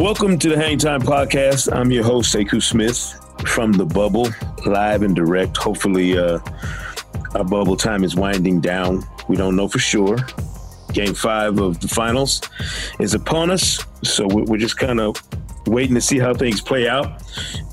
Welcome to the Hang Time Podcast. I'm your host, Sekou Smith from the bubble, live and direct. Hopefully, uh, our bubble time is winding down. We don't know for sure. Game five of the finals is upon us. So we're just kind of waiting to see how things play out.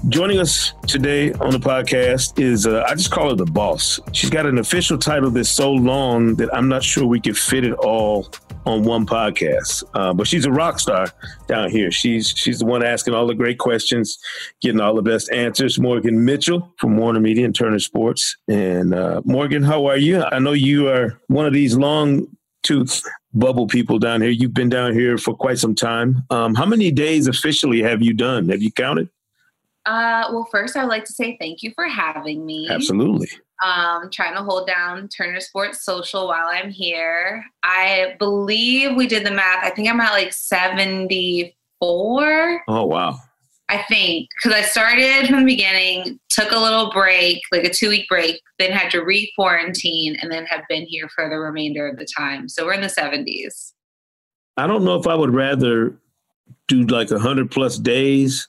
Joining us today on the podcast is, uh, I just call her the boss. She's got an official title that's so long that I'm not sure we could fit it all on one podcast. Uh, but she's a rock star down here. She's she's the one asking all the great questions, getting all the best answers. Morgann Mitchell from Warner Media and Turner Sports. And uh, Morgann, how are you? I know you are one of these long tooth bubble people down here. You've been down here for quite some time. Um, how many days officially have you done? Have you counted? Uh, well, first, I'd like to say thank you for having me. Absolutely. Um, trying to hold down Turner Sports Social while I'm here. I believe we did the math. I think I'm at like 74. Oh, wow. I think because I started from the beginning, took a little break, like a two week break, then had to re quarantine, and then have been here for the remainder of the time. So we're in the 70s. I don't know if I would rather do like 100 plus days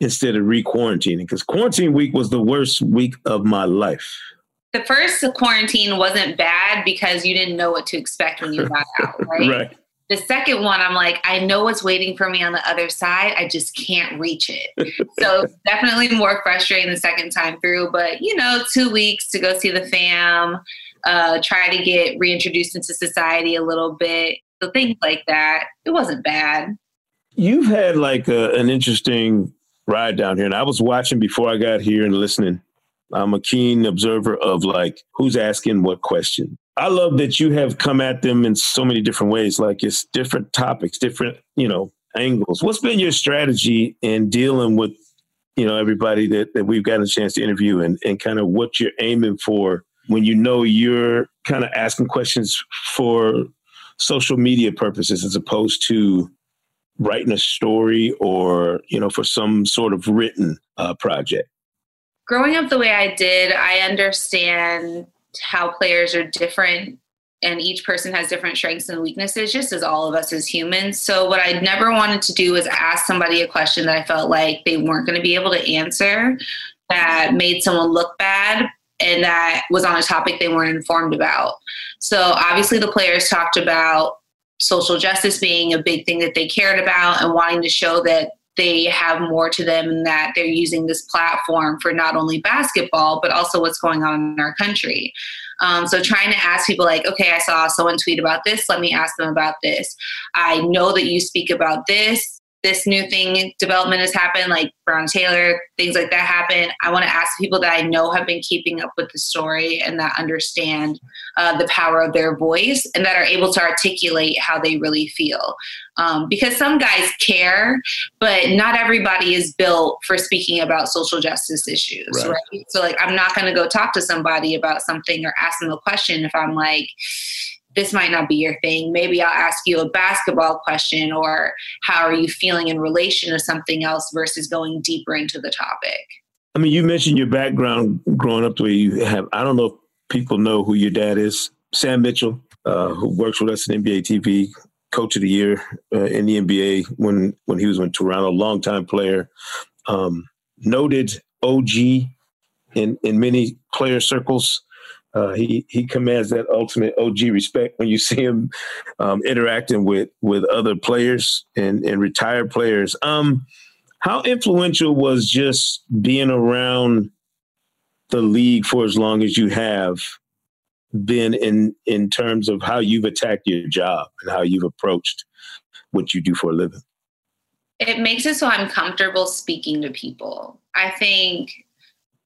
instead of re quarantining because quarantine week was the worst week of my life. The first quarantine wasn't bad because you didn't know what to expect when you got out, right? right. The second one, I'm like, I know what's waiting for me on the other side. I just can't reach it. so definitely more frustrating the second time through. But you know, two weeks to go see the fam, uh, try to get reintroduced into society a little bit. So things like that. It wasn't bad. You've had like a, an interesting ride down here. And I was watching before I got here and listening. I'm a keen observer of like who's asking what question. I love that you have come at them in so many different ways. Like it's different topics, different, you know, angles. What's been your strategy in dealing with, you know, everybody that, that we've gotten a chance to interview and, and kind of what you're aiming for when you know you're kind of asking questions for social media purposes as opposed to writing a story or you know for some sort of written uh, project? Growing up the way i did i understand how players are different and each person has different strengths and weaknesses just as all of us as humans. So what i never wanted to do was ask somebody a question that i felt like they weren't going to be able to answer that made someone look bad and that was on a topic they weren't informed about. So obviously the players talked about social justice being a big thing that they cared about and wanting to show that they have more to them and that they're using this platform for not only basketball but also what's going on in our country. Um, so trying to ask people like okay i saw someone tweet about this. Let me ask them about this. I know that you speak about this this new thing development has happened, like Breonna Taylor, things like that happen. I want to ask people that I know have been keeping up with the story and that understand uh, the power of their voice and that are able to articulate how they really feel. Um, because some guys care, but not everybody is built for speaking about social justice issues, right? right? So, like, I'm not going to go talk to somebody about something or ask them a question if I'm like, this might not be your thing. Maybe I'll ask you a basketball question or how are you feeling in relation to something else versus going deeper into the topic. I mean, you mentioned your background growing up the way you have. I don't know if people know who your dad is. Sam Mitchell, uh, who works with us in NBA TV, coach of the year uh, in the NBA when when he was in Toronto, longtime player, um, noted OG in in many player circles. Uh, he he commands that ultimate OG respect when you see him um, interacting with with other players and and retired players. Um, how influential was just being around the league for as long as you have been in in terms of how you've attacked your job and how you've approached what you do for a living? it makes it so I'm comfortable speaking to people. I think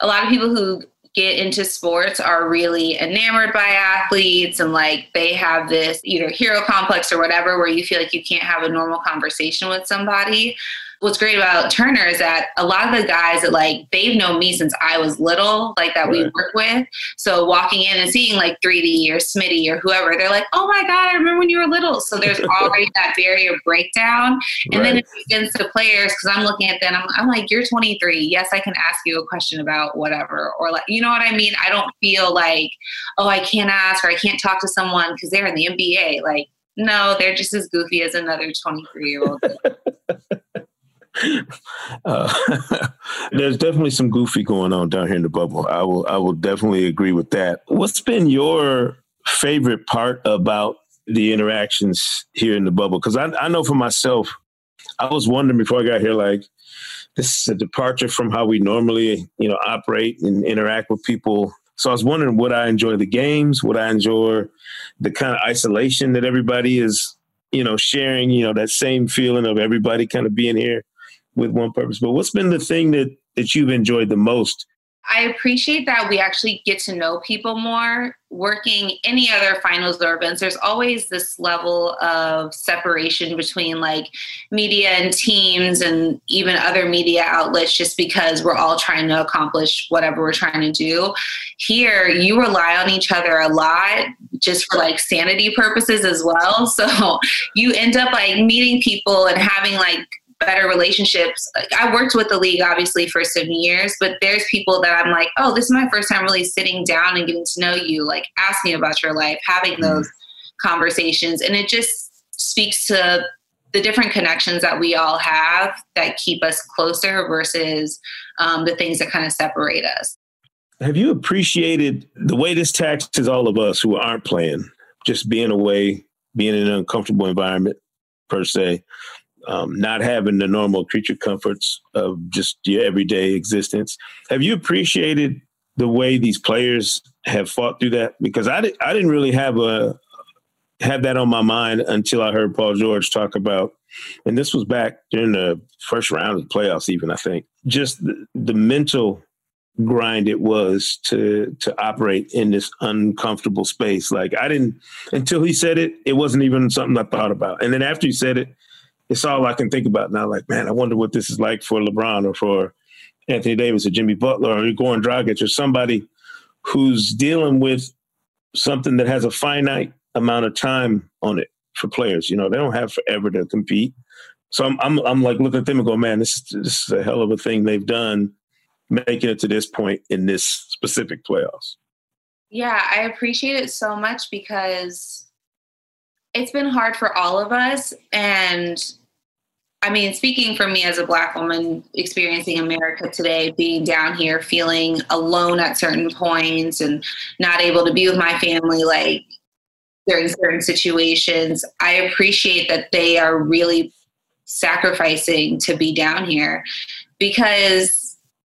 a lot of people who get into sports are really enamored by athletes and like they have this either hero complex or whatever where you feel like you can't have a normal conversation with somebody what's great about Turner is that a lot of the guys that like they've known me since I was little, like that right. we work with. So walking in and seeing like 3D or Smitty or whoever, they're like, "Oh my god, I remember when you were little." So there's already that barrier breakdown, and right. then it begins to players because I'm looking at them. I'm, I'm like, "You're 23. Yes, I can ask you a question about whatever," or like, you know what I mean? I don't feel like, "Oh, I can't ask" or "I can't talk to someone" because they're in the NBA. Like, no, they're just as goofy as another 23 year old. uh, there's definitely some goofy going on down here in the bubble. I will I will definitely agree with that. What's been your favorite part about the interactions here in the bubble? Because I, I know for myself, I was wondering before I got here, like this is a departure from how we normally, you know, operate and interact with people. So I was wondering, would I enjoy the games? Would I enjoy the kind of isolation that everybody is, you know, sharing? You know, that same feeling of everybody kind of being here with one purpose. But what's been the thing that that you've enjoyed the most? I appreciate that we actually get to know people more. Working any other finals or events, there's always this level of separation between like media and teams and even other media outlets just because we're all trying to accomplish whatever we're trying to do. Here, you rely on each other a lot just for like sanity purposes as well. So you end up like meeting people and having like better relationships. I worked with the league obviously for seven years, but there's people that I'm like, oh, this is my first time really sitting down and getting to know you, like asking about your life, having mm-hmm. those conversations. And it just speaks to the different connections that we all have that keep us closer versus um, the things that kind of separate us. Have you appreciated the way this taxes all of us who aren't playing, just being away, being in an uncomfortable environment per se? Um, not having the normal creature comforts of just your everyday existence. Have you appreciated the way these players have fought through that? Because I, di- I didn't really have a have that on my mind until I heard Paul George talk about, and this was back during the first round of the playoffs, even I think, just the, the mental grind it was to to operate in this uncomfortable space. Like I didn't until he said it, it wasn't even something I thought about. And then after he said it, it's all I can think about now. Like, man, I wonder what this is like for LeBron or for Anthony Davis or Jimmy Butler or Goran Dragic or somebody who's dealing with something that has a finite amount of time on it for players. You know, they don't have forever to compete. So I'm I'm, I'm like looking at them and go, man, this is this is a hell of a thing they've done, making it to this point in this specific playoffs. Yeah, I appreciate it so much because it's been hard for all of us and I mean, speaking for me as a Black woman experiencing America today, being down here, feeling alone at certain points and not able to be with my family, like during certain situations, I appreciate that they are really sacrificing to be down here because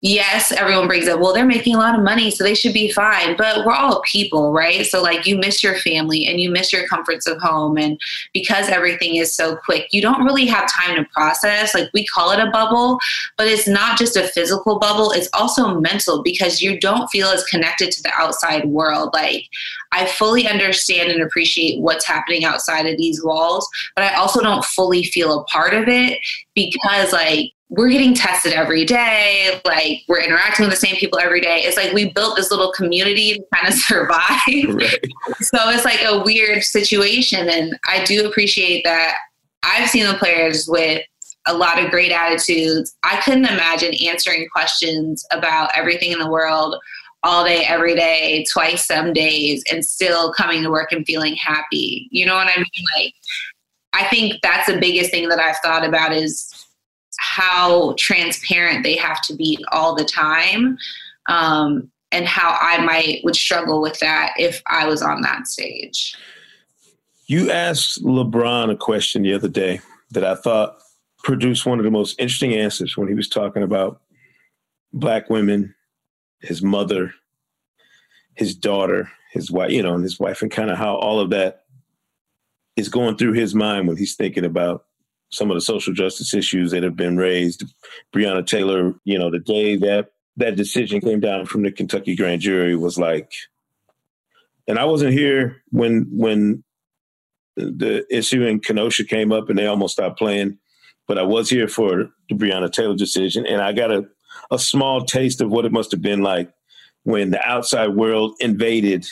yes, everyone brings up, well, they're making a lot of money, so they should be fine. But we're all people, right? So, like, you miss your family and you miss your comforts of home. And because everything is so quick, you don't really have time to process. Like, we call it a bubble, but it's not just a physical bubble, it's also mental because you don't feel as connected to the outside world. Like, I fully understand and appreciate what's happening outside of these walls, but I also don't fully feel a part of it because, like, we're getting tested every day. Like we're interacting with the same people every day. It's like we built this little community to kind of survive. Right. So it's like a weird situation. And I do appreciate that I've seen the players with a lot of great attitudes. I couldn't imagine answering questions about everything in the world all day, every day, twice some days, and still coming to work and feeling happy. You know what I mean? Like, I think that's the biggest thing that I've thought about is how transparent they have to be all the time um, and how i might would struggle with that if i was on that stage. You asked lebron a question the other day that i thought produced one of the most interesting answers when he was talking about black women his mother his daughter his wife you know and his wife and kind of how all of that is going through his mind when he's thinking about some of the social justice issues that have been raised. Breonna Taylor, you know, the day that that decision came down from the Kentucky grand jury was like, and I wasn't here when when the issue in Kenosha came up and they almost stopped playing, but I was here for the Breonna Taylor decision, and I got a a small taste of what it must have been like when the outside world invaded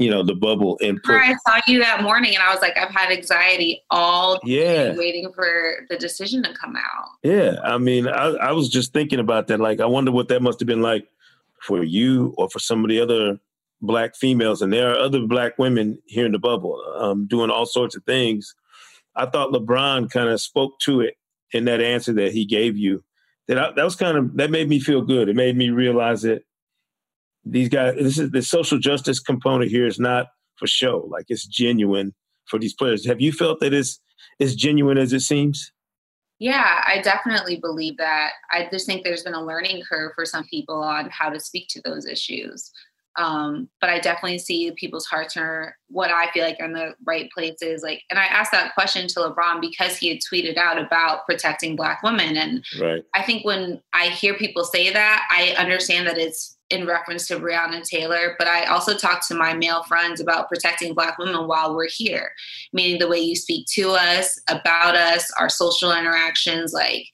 you know the bubble and I saw you that morning and I was like I've had anxiety all yeah. waiting for the decision to come out. Yeah I mean I, I was just thinking about that like I wonder what that must have been like for you or for some of the other black females and there are other black women here in the bubble um, doing all sorts of things. I thought LeBron kind of spoke to it in that answer that he gave you. That I, that was kind of that made me feel good. It made me realize that these guys this is the social justice component here is not for show. Like it's genuine for these players. Have you felt that it's as genuine as it seems? Yeah i definitely believe that. I just think there's been a learning curve for some people on how to speak to those issues. Um, but I definitely see people's hearts are what I feel like are in the right places. Like, and I asked that question to LeBron because he had tweeted out about protecting Black women, and right. I think when I hear people say that, I understand that it's in reference to Breonna Taylor, but I also talk to my male friends about protecting Black women while we're here, meaning the way you speak to us, about us, our social interactions, like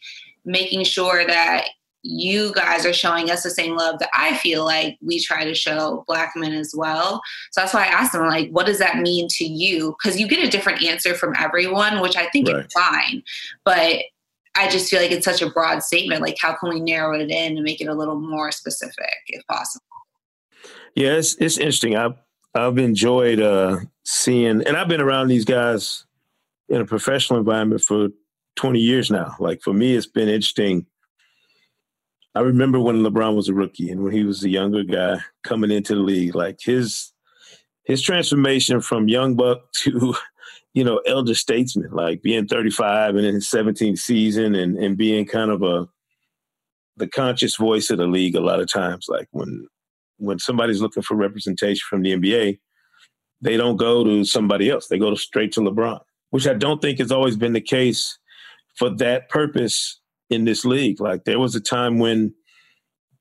making sure that you guys are showing us the same love that I feel like we try to show black men as well. So that's why I asked them, like, what does that mean to you? Because you get a different answer from everyone, which I think right. is fine. But I just feel like it's such a broad statement. Like, how can we narrow it in and make it a little more specific if possible? Yeah, it's, it's interesting. I've, I've enjoyed uh, seeing, and I've been around these guys in a professional environment for 20 years now. Like, for me, it's been interesting I remember when LeBron was a rookie and when he was a younger guy coming into the league, like his his transformation from young buck to you know elder statesman, like being 35 and in his 17th season and and being kind of a the conscious voice of the league a lot of times. Like when when somebody's looking for representation from the NBA, they don't go to somebody else; they go straight to LeBron, which I don't think has always been the case for that purpose in this league. Like there was a time when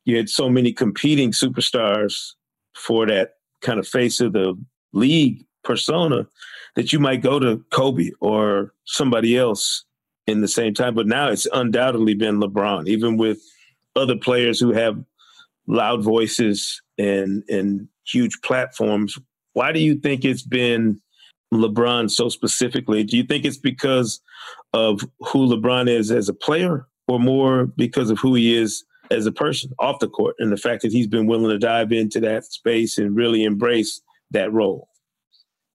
you had so many competing superstars for that kind of face of the league persona that you might go to Kobe or somebody else in the same time. But now it's undoubtedly been LeBron, even with other players who have loud voices and and huge platforms. Why do you think it's been LeBron so specifically? Do you think it's because of who LeBron is as a player, or more because of who he is as a person off the court and the fact that he's been willing to dive into that space and really embrace that role?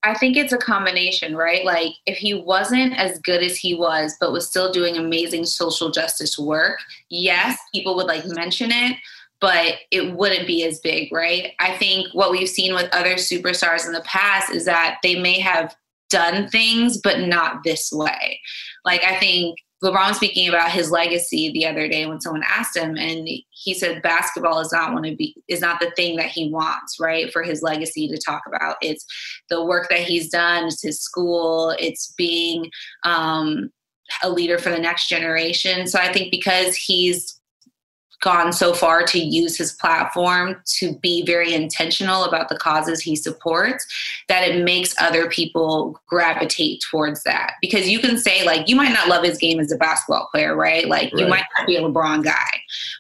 I think it's a combination, right? Like if he wasn't as good as he was, but was still doing amazing social justice work, yes, people would like mention it, but it wouldn't be as big, right? I think what we've seen with other superstars in the past is that they may have done things, but not this way. Like I think LeBron speaking about his legacy the other day when someone asked him, and he said basketball is not want to be is not the thing that he wants, right? For his legacy to talk about, it's the work that he's done, it's his school, it's being um, a leader for the next generation. So I think because he's gone so far to use his platform to be very intentional about the causes he supports that it makes other people gravitate towards that. Because you can say like you might not love his game as a basketball player right? Like right. you might not be a lebron guy.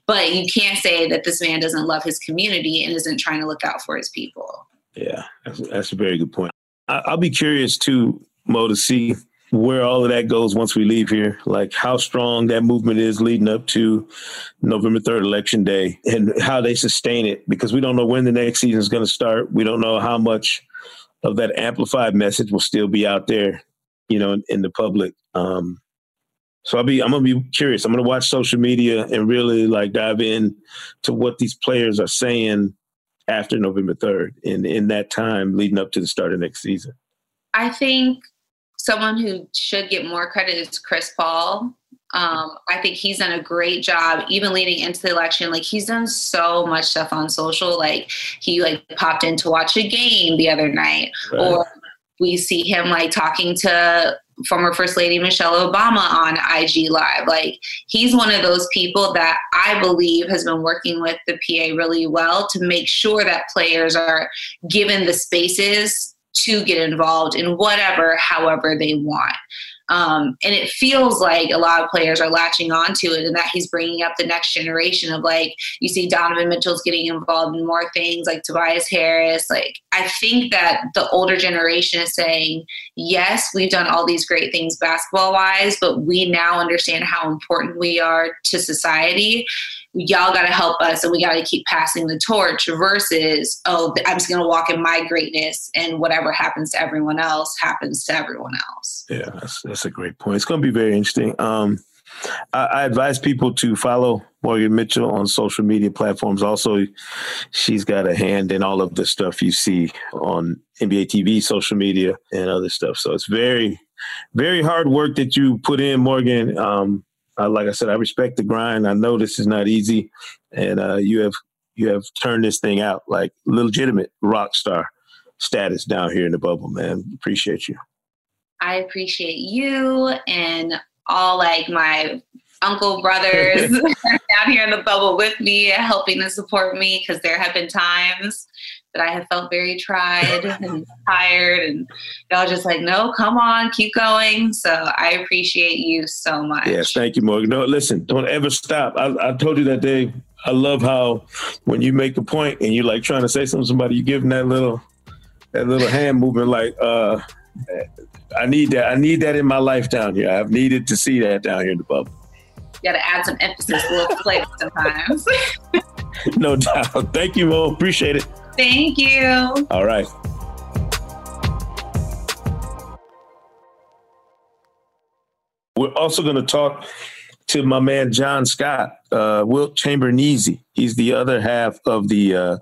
But you can't say that this man doesn't love his community and isn't trying to look out for his people. Yeah that's, that's a very good point. I, i'll be curious too mo to see where all of that goes once we leave here, like how strong that movement is leading up to November 3rd, election day, and how they sustain it because we don't know when the next season is going to start. We don't know how much of that amplified message will still be out there, you know, in, in the public. Um, so I'll be, I'm gonna be curious. I'm gonna watch social media and really like dive in to what these players are saying after November 3rd and in that time leading up to the start of next season. I think someone who should get more credit is Chris Paul. Um, I think he's done a great job, even leading into the election. Like he's done so much stuff on social. Like he like popped in to watch a game the other night, right. or we see him like talking to former First Lady Michelle Obama on IG Live. Like he's one of those people that I believe has been working with the PA really well to make sure that players are given the spaces to get involved in whatever, however they want. Um, and it feels like a lot of players are latching onto it and that he's bringing up the next generation of like, you see Donovan Mitchell's getting involved in more things like Tobias Harris. Like, I think that the older generation is saying, yes, we've done all these great things basketball wise, but we now understand how important we are to society y'all got to help us and we got to keep passing the torch versus oh i'm just going to walk in my greatness and whatever happens to everyone else happens to everyone else yeah that's, that's a great point it's going to be very interesting um, I, I advise people to follow Morgann Mitchell on social media platforms. Also, she's got a hand in all of the stuff you see on NBA TV, social media, and other stuff. So it's very, very hard work that you put in, Morgann. Um, uh, like I said, I respect the grind. I know this is not easy, and uh, you have you have turned this thing out like legitimate rock star status down here in the bubble, man. Appreciate you. I appreciate you and all like my uncle brothers down here in the bubble with me, helping to support me because there have been times that I have felt very tried and tired, and y'all just like, no, come on, keep going. So I appreciate you so much. Yes, thank you, Morgann. No, listen, don't ever stop. I, I told you that day. I love how when you make a point and you're like trying to say something to somebody, you give them that little that little hand movement, like, uh, I need that. I need that in my life down here. I've needed to see that down here in the bubble. You got to add some emphasis, a little flavor sometimes. no doubt. Thank you, Mo. Appreciate it. Thank you. All right. We're also going to talk to my man John Scott, uh, Wilt Chamberneezy. He's the other half of the uh,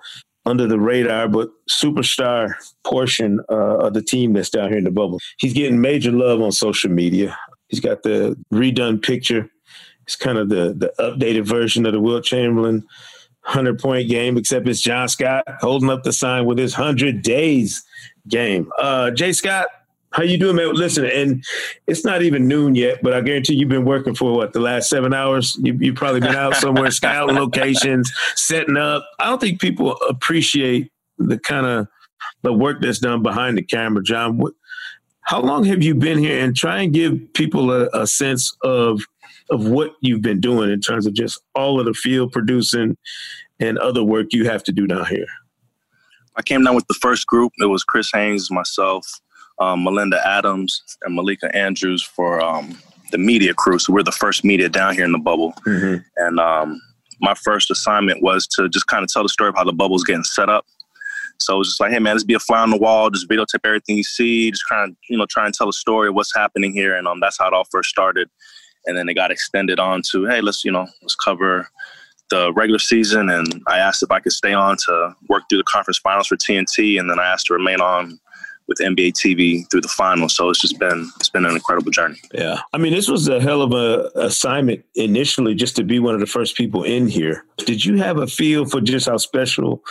under the radar but superstar portion uh, of the team that's down here in the bubble. He's getting major love on social media. He's got the redone picture. It's kind of the the updated version of the Wilt Chamberlain hundred point game, except it's John Scott holding up the sign with his hundred days game. Uh, Jay Scott, how you doing, man? Listen, and it's not even noon yet, but I guarantee you've been working for what the last seven hours. You, have probably been out somewhere scouting locations, setting up. I don't think people appreciate the kind of the work that's done behind the camera, John. What, how long have you been here? And try and give people a, a sense of of what you've been doing in terms of just all of the field producing and other work you have to do down here? I came down with the first group. It was Chris Haynes, myself, um, Melinda Adams, and Malika Andrews for um, the media crew. So we're the first media down here in the bubble. Mm-hmm. And um, my first assignment was to just kind of tell the story of how the bubble's getting set up. So it was just like, hey man, let's be a fly on the wall, just videotape everything you see, just kind of you know try and tell a story of what's happening here, and um, that's how it all first started and then it got extended on to hey let's you know let's cover the regular season. And i asked if i could stay on to work through the conference finals for tnt and then i asked to remain on with nba tv through the finals. So it's just been it's been an incredible journey. Yeah. I mean this was a hell of a assignment initially just to be one of the first people in here. Did you have a feel for just how special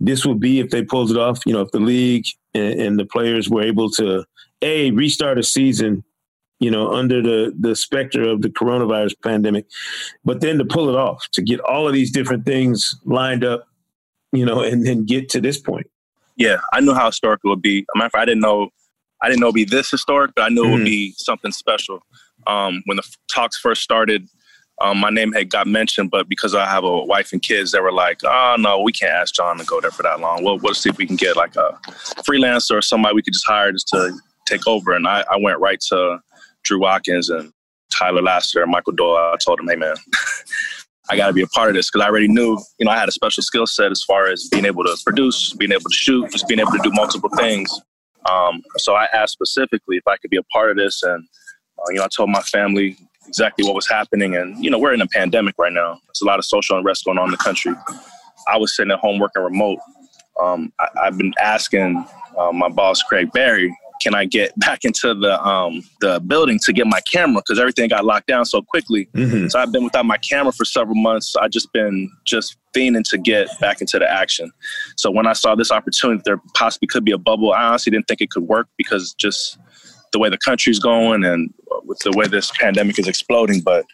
this would be if they pulled it off you know if the league and, and the players were able to a restart a season you know, under the the specter of the coronavirus pandemic. But then to pull it off, to get all of these different things lined up, you know, and then get to this point. Yeah, I knew how historic it would be. I mean, I didn't know, I didn't know it'd be this historic, but I knew mm-hmm. it would mm-hmm. be something special. Um, when the talks first started, um, my name had got mentioned, but because I have a wife and kids, they were like, "Oh no, we can't ask John to go there for that long. We'll, we'll see if we can get like a freelancer or somebody we could just hire just to take over." And I, I went right to Drew Watkins and Tyler Lassiter and Michael Doyle, I told them, hey, man, I got to be a part of this because I already knew, you know, I had a special skill set as far as being able to produce, being able to shoot, just being able to do multiple things. Um, so I asked specifically if I could be a part of this. And, uh, you know, I told my family exactly what was happening. And, you know, we're in a pandemic right now. There's a lot of social unrest going on in the country. I was sitting at home working remote. Um, I, have been asking uh, my boss, Craig Barry, can I get back into the um, the building to get my camera because everything got locked down so quickly. Mm-hmm. So I've been without my camera for several months. I just been just fiending to get back into the action. So when I saw this opportunity, there possibly could be a bubble. I honestly didn't think it could work because just the the way the country's going and with the way this pandemic is exploding. But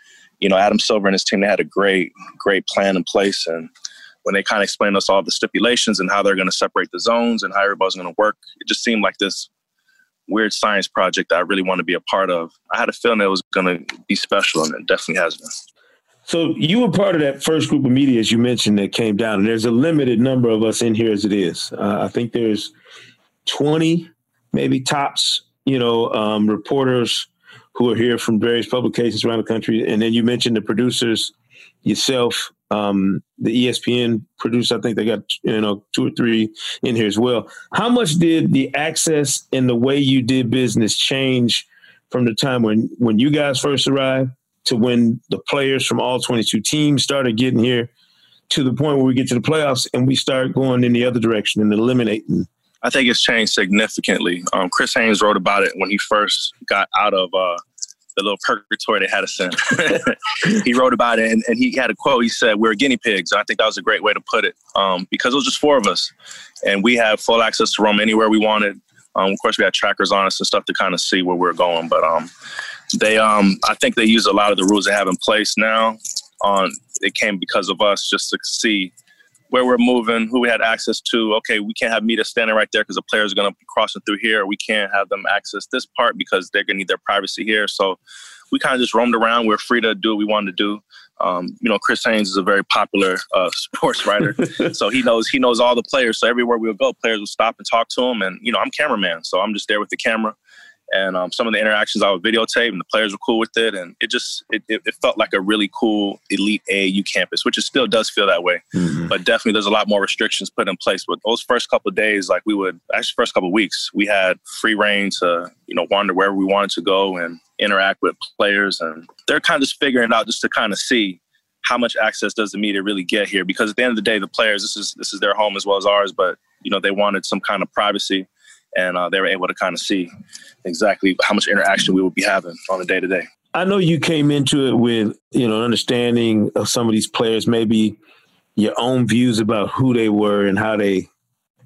you know, Adam Silver and his team they had a great great plan in place and when they kind of explained us all the stipulations and how they're going to separate the zones and how everybody's going to work, it just seemed like this weird science project that I really want to be a part of. I had a feeling it was going to be special, and it definitely has been. So you were part of that first group of media, as you mentioned, that came down. And there's a limited number of us in here as it is. Uh, I think there's 20, maybe tops, you know, um, reporters who are here from various publications around the country. And then you mentioned the producers, yourself, um, the ESPN producer. I think they got you know two or three in here as well. How much did the access and the way you did business change from the time when when you guys first arrived to when the players from all 22 teams started getting here to the point where we get to the playoffs and we start going in the other direction and eliminating? I think it's changed significantly. Um, Chris Haynes wrote about it when he first got out of uh, the little purgatory they had us in. he wrote about it and, and, he had a quote. He said, We're guinea pigs. I think that was a great way to put it um, because it was just four of us. And we had full access to roam anywhere we wanted. Um, of course, we had trackers on us and stuff to kind of see where we are going. But um, they, um, I think they use a lot of the rules they have in place now. On it came because of us just to see where we're moving, who we had access to. Okay, we can't have media standing right there because the players are going to be crossing through here. We can't have them access this part because they're going to need their privacy here. So we kind of just roamed around. We are free to do what we wanted to do. Um, you know, Chris Haynes is a very popular uh, sports writer, so he knows he knows all the players. So everywhere we would go, players would stop and talk to him. And you know, I'm cameraman, so I'm just there with the camera and um, some of the interactions I would videotape, and the players were cool with it, and it just it, it, it felt like a really cool elite AAU campus, which it still does feel that way. Mm-hmm. But definitely, there's a lot more restrictions put in place. But those first couple of days, like we would actually first couple of weeks, we had free reign to you know wander wherever we wanted to go and interact with players, and they're kind of just figuring it out just to kind of see how much access does the media really get here because at the end of the day the players this is this is their home as well as ours but you know they wanted some kind of privacy and uh, they were able to kind of see exactly how much interaction we would be having on a day to day. I know you came into it with you know an understanding of some of these players, maybe your own views about who they were and how they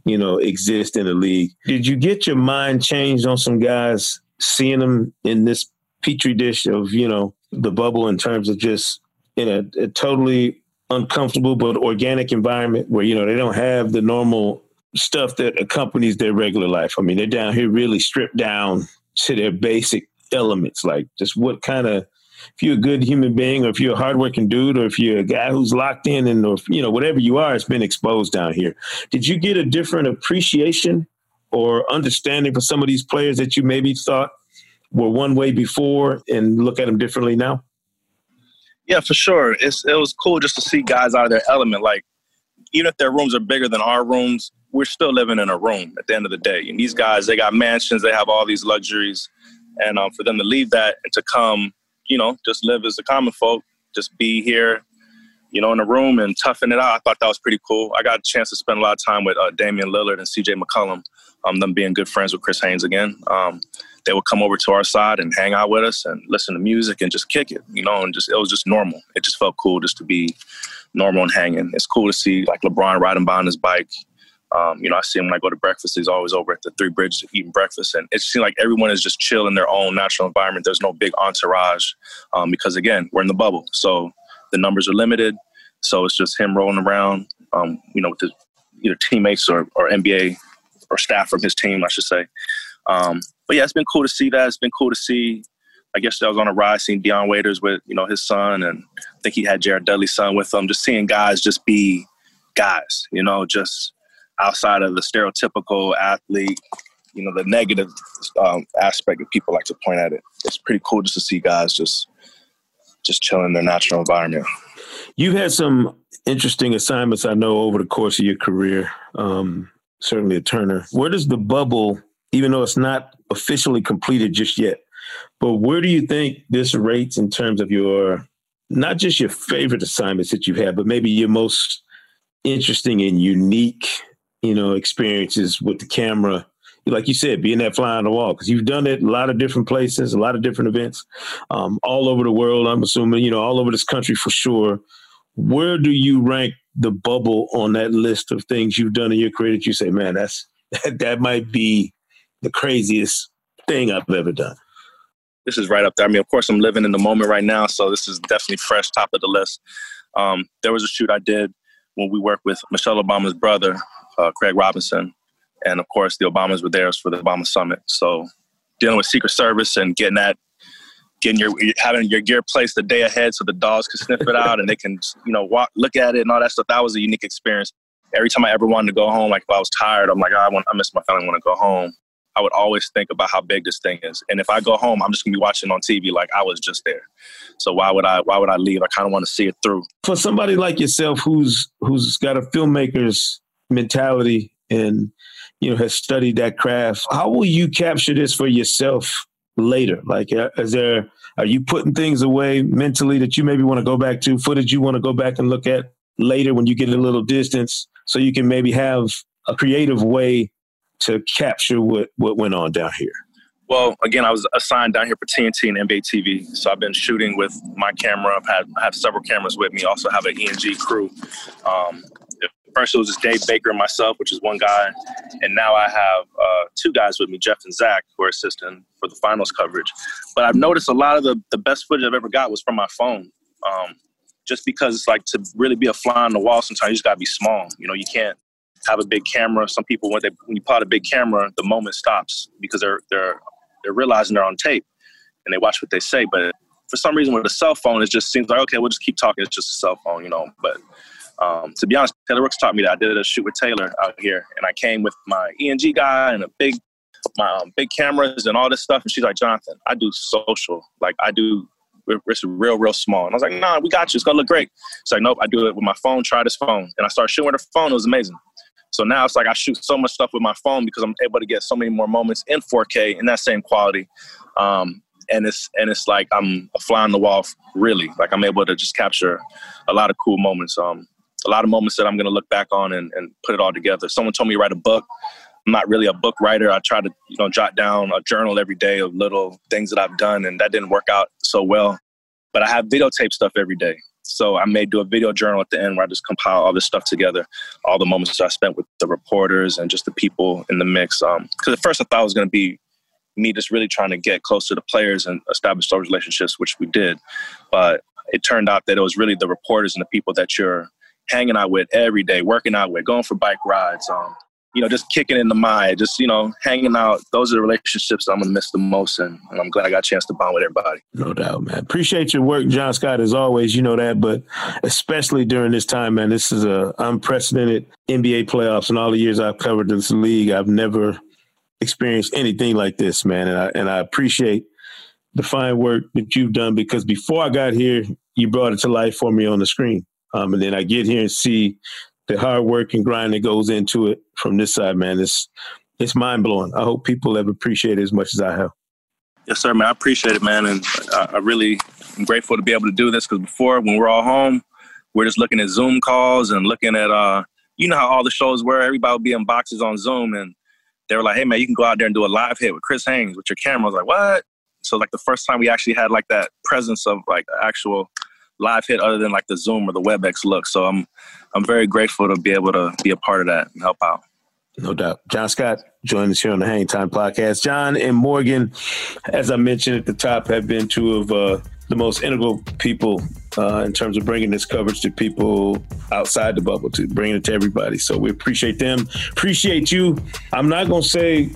you know exist in the league. Did you get your mind changed on some guys seeing them in this petri dish of you know the bubble in terms of just in a, a totally uncomfortable but organic environment where you know they don't have the normal stuff that accompanies their regular life. I mean, they're down here really stripped down to their basic elements, like just what kind of if you're a good human being or if you're a hardworking dude or if you're a guy who's locked in and or you know whatever you are it's been exposed down here. Did you get a different appreciation or understanding for some of these players that you maybe thought were one way before and look at them differently now? Yeah for sure. It's, it was cool just to see guys out of their element. Like even if their rooms are bigger than our rooms we're still living in a room at the end of the day. And these guys, they got mansions, they have all these luxuries. And um, for them to leave that and to come, you know, just live as a common folk, just be here, you know, in a room and toughen it out. I thought that was pretty cool. I got a chance to spend a lot of time with uh, Damian Lillard and CJ McCollum, um, them being good friends with Chris Haynes again. Um, they would come over to our side and hang out with us and listen to music and just kick it, you know, and just, it was just normal. It just felt cool just to be normal and hanging. It's cool to see like LeBron riding by on his bike, um, you know, I see him when I go to breakfast. He's always over at the Three Bridges eating breakfast, and it seems like everyone is just chill in their own natural environment. There's no big entourage um, because again, we're in the bubble, so the numbers are limited. So it's just him rolling around, um, you know, with his either teammates or, or NBA or staff from his team, I should say. Um, but yeah, it's been cool to see that. It's been cool to see. I guess I was on a ride seeing Dion Waiters with you know his son, and I think he had Jared Dudley's son with him. Just seeing guys just be guys, you know, just outside of the stereotypical athlete, you know, the negative um, aspect that people like to point at it. It's pretty cool just to see guys just just chilling in their natural environment. You've had some interesting assignments, I know, over the course of your career. Um, certainly at Turner. Where does the bubble, even though it's not officially completed just yet, but where do you think this rates in terms of your not just your favorite assignments that you've had, but maybe your most interesting and unique you know, experiences with the camera. Like you said, being that fly on the wall, because you've done it a lot of different places, a lot of different events, um, all over the world. I'm assuming, you know, all over this country for sure. Where do you rank the bubble on that list of things you've done in your career that you say, man, that's that, that might be the craziest thing I've ever done? This is right up there. I mean, of course, I'm living in the moment right now, so this is definitely fresh, top of the list. Um, there was a shoot I did when we worked with Michelle Obama's brother, uh, Craig Robinson, and of course, the Obamas were there for the Obama Summit. So, dealing with Secret Service and getting that getting your having your gear placed the day ahead so the dogs can sniff it out and they can you know walk look at it and all that stuff that was a unique experience every time i ever wanted to go home like if i was tired i'm like oh, i want i miss my family i want to go home i would always think about how big this thing is. And if i go home i'm just to be watching on tv like i was just there. So why would i why would i leave? I kind of want to see it through. For somebody like yourself who's who's got a filmmaker's mentality and you know has studied that craft how will you capture this for yourself later? Like, uh, is there, are you putting things away mentally that you maybe want to go back to, footage you want to go back and look at later when you get a little distance so you can maybe have a creative way to capture what, what went on down here? Well, again, I was assigned down here for TNT and NBA TV, so I've been shooting with my camera. I've had I have several cameras with me. Also have an ENG crew. Um, first it was just Dave Baker and myself, which is one guy, and now I have uh, two guys with me, Jeff and Zach, who are assisting for the finals coverage. But I've noticed a lot of the, the best footage I've ever got was from my phone. Um, just because it's like to really be a fly on the wall, sometimes you just gotta be small. You know, you can't have a big camera. Some people when they when you out a big camera, the moment stops because they're they're they're realizing they're on tape and they watch what they say. But for some reason with a cell phone, it just seems like okay, we'll just keep talking. It's just a cell phone, you know. But um, to be honest, Taylor Rooks taught me that. I did a shoot with Taylor out here, and I came with my ENG guy and a big, my um, big cameras and all this stuff. And she's like, Jonathan, I do social, like I do. It's real, real small. And I was like, Nah, we got you. It's gonna look great. She's like, Nope, I do it with my phone. Try this phone. And I started shooting with her phone. It was amazing. So now it's like I shoot so much stuff with my phone because I'm able to get so many more moments in 4K in that same quality. Um, and it's and it's like I'm a fly on the wall, really. Like I'm able to just capture a lot of cool moments. Um, a lot of moments that I'm going to look back on and, and put it all together. Someone told me to write a book. I'm not really a book writer. I try to, you know, jot down a journal every day of little things that I've done, and that didn't work out so well. But I have videotape stuff every day. So I may do a video journal at the end where I just compile all this stuff together, all the moments that I spent with the reporters and just the people in the mix. Because um, at first I thought it was going to be me just really trying to get close to the players and establish those relationships, which we did. But it turned out that it was really the reporters and the people that you're hanging out with every day, working out with, going for bike rides, um, you know, just kicking in the mind, just, you know, hanging out. Those are the relationships I'm going to miss the most. And, and, I'm glad I got a chance to bond with everybody. No doubt, man. Appreciate your work, John Scott, as always. You know that, but especially during this time, man, this is a unprecedented NBA playoffs. And all the years I've covered this league, I've never experienced anything like this, man. And I, and I appreciate the fine work that you've done because before I got here, you brought it to life for me on the screen. Um, and then I get here and see the hard work and grind that goes into it from this side, man. It's it's mind blowing. I hope people have appreciated as much as I have. Yes, sir, man. I appreciate it, man, and I, I really am grateful to be able to do this because before, when we're all home, we're just looking at Zoom calls and looking at, uh, you know how all the shows were. Everybody would be in boxes on Zoom, and they were like, "Hey, man, you can go out there and do a live hit with Chris Haynes with your camera." I was like, "What?" So like the first time we actually had like that presence of like actual live hit other than like the Zoom or the WebEx look. So I'm I'm very grateful to be able to be a part of that and help out. No doubt. John Scott joined us here on the Hang Time podcast. John and Morgann, as I mentioned at the top, have been two of uh, the most integral people uh, in terms of bringing this coverage to people outside the bubble, to bringing it to everybody. So we appreciate them. Appreciate you. I'm not going to say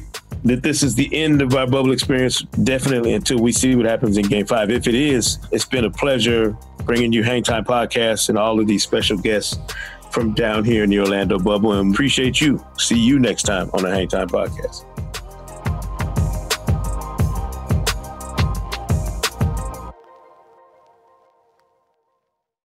that this is the end of our bubble experience, definitely until we see what happens in game five. If it is, it's been a pleasure bringing you Hang Time Podcast and all of these special guests from down here in the Orlando bubble. And appreciate you. See you next time on the Hang Time Podcast.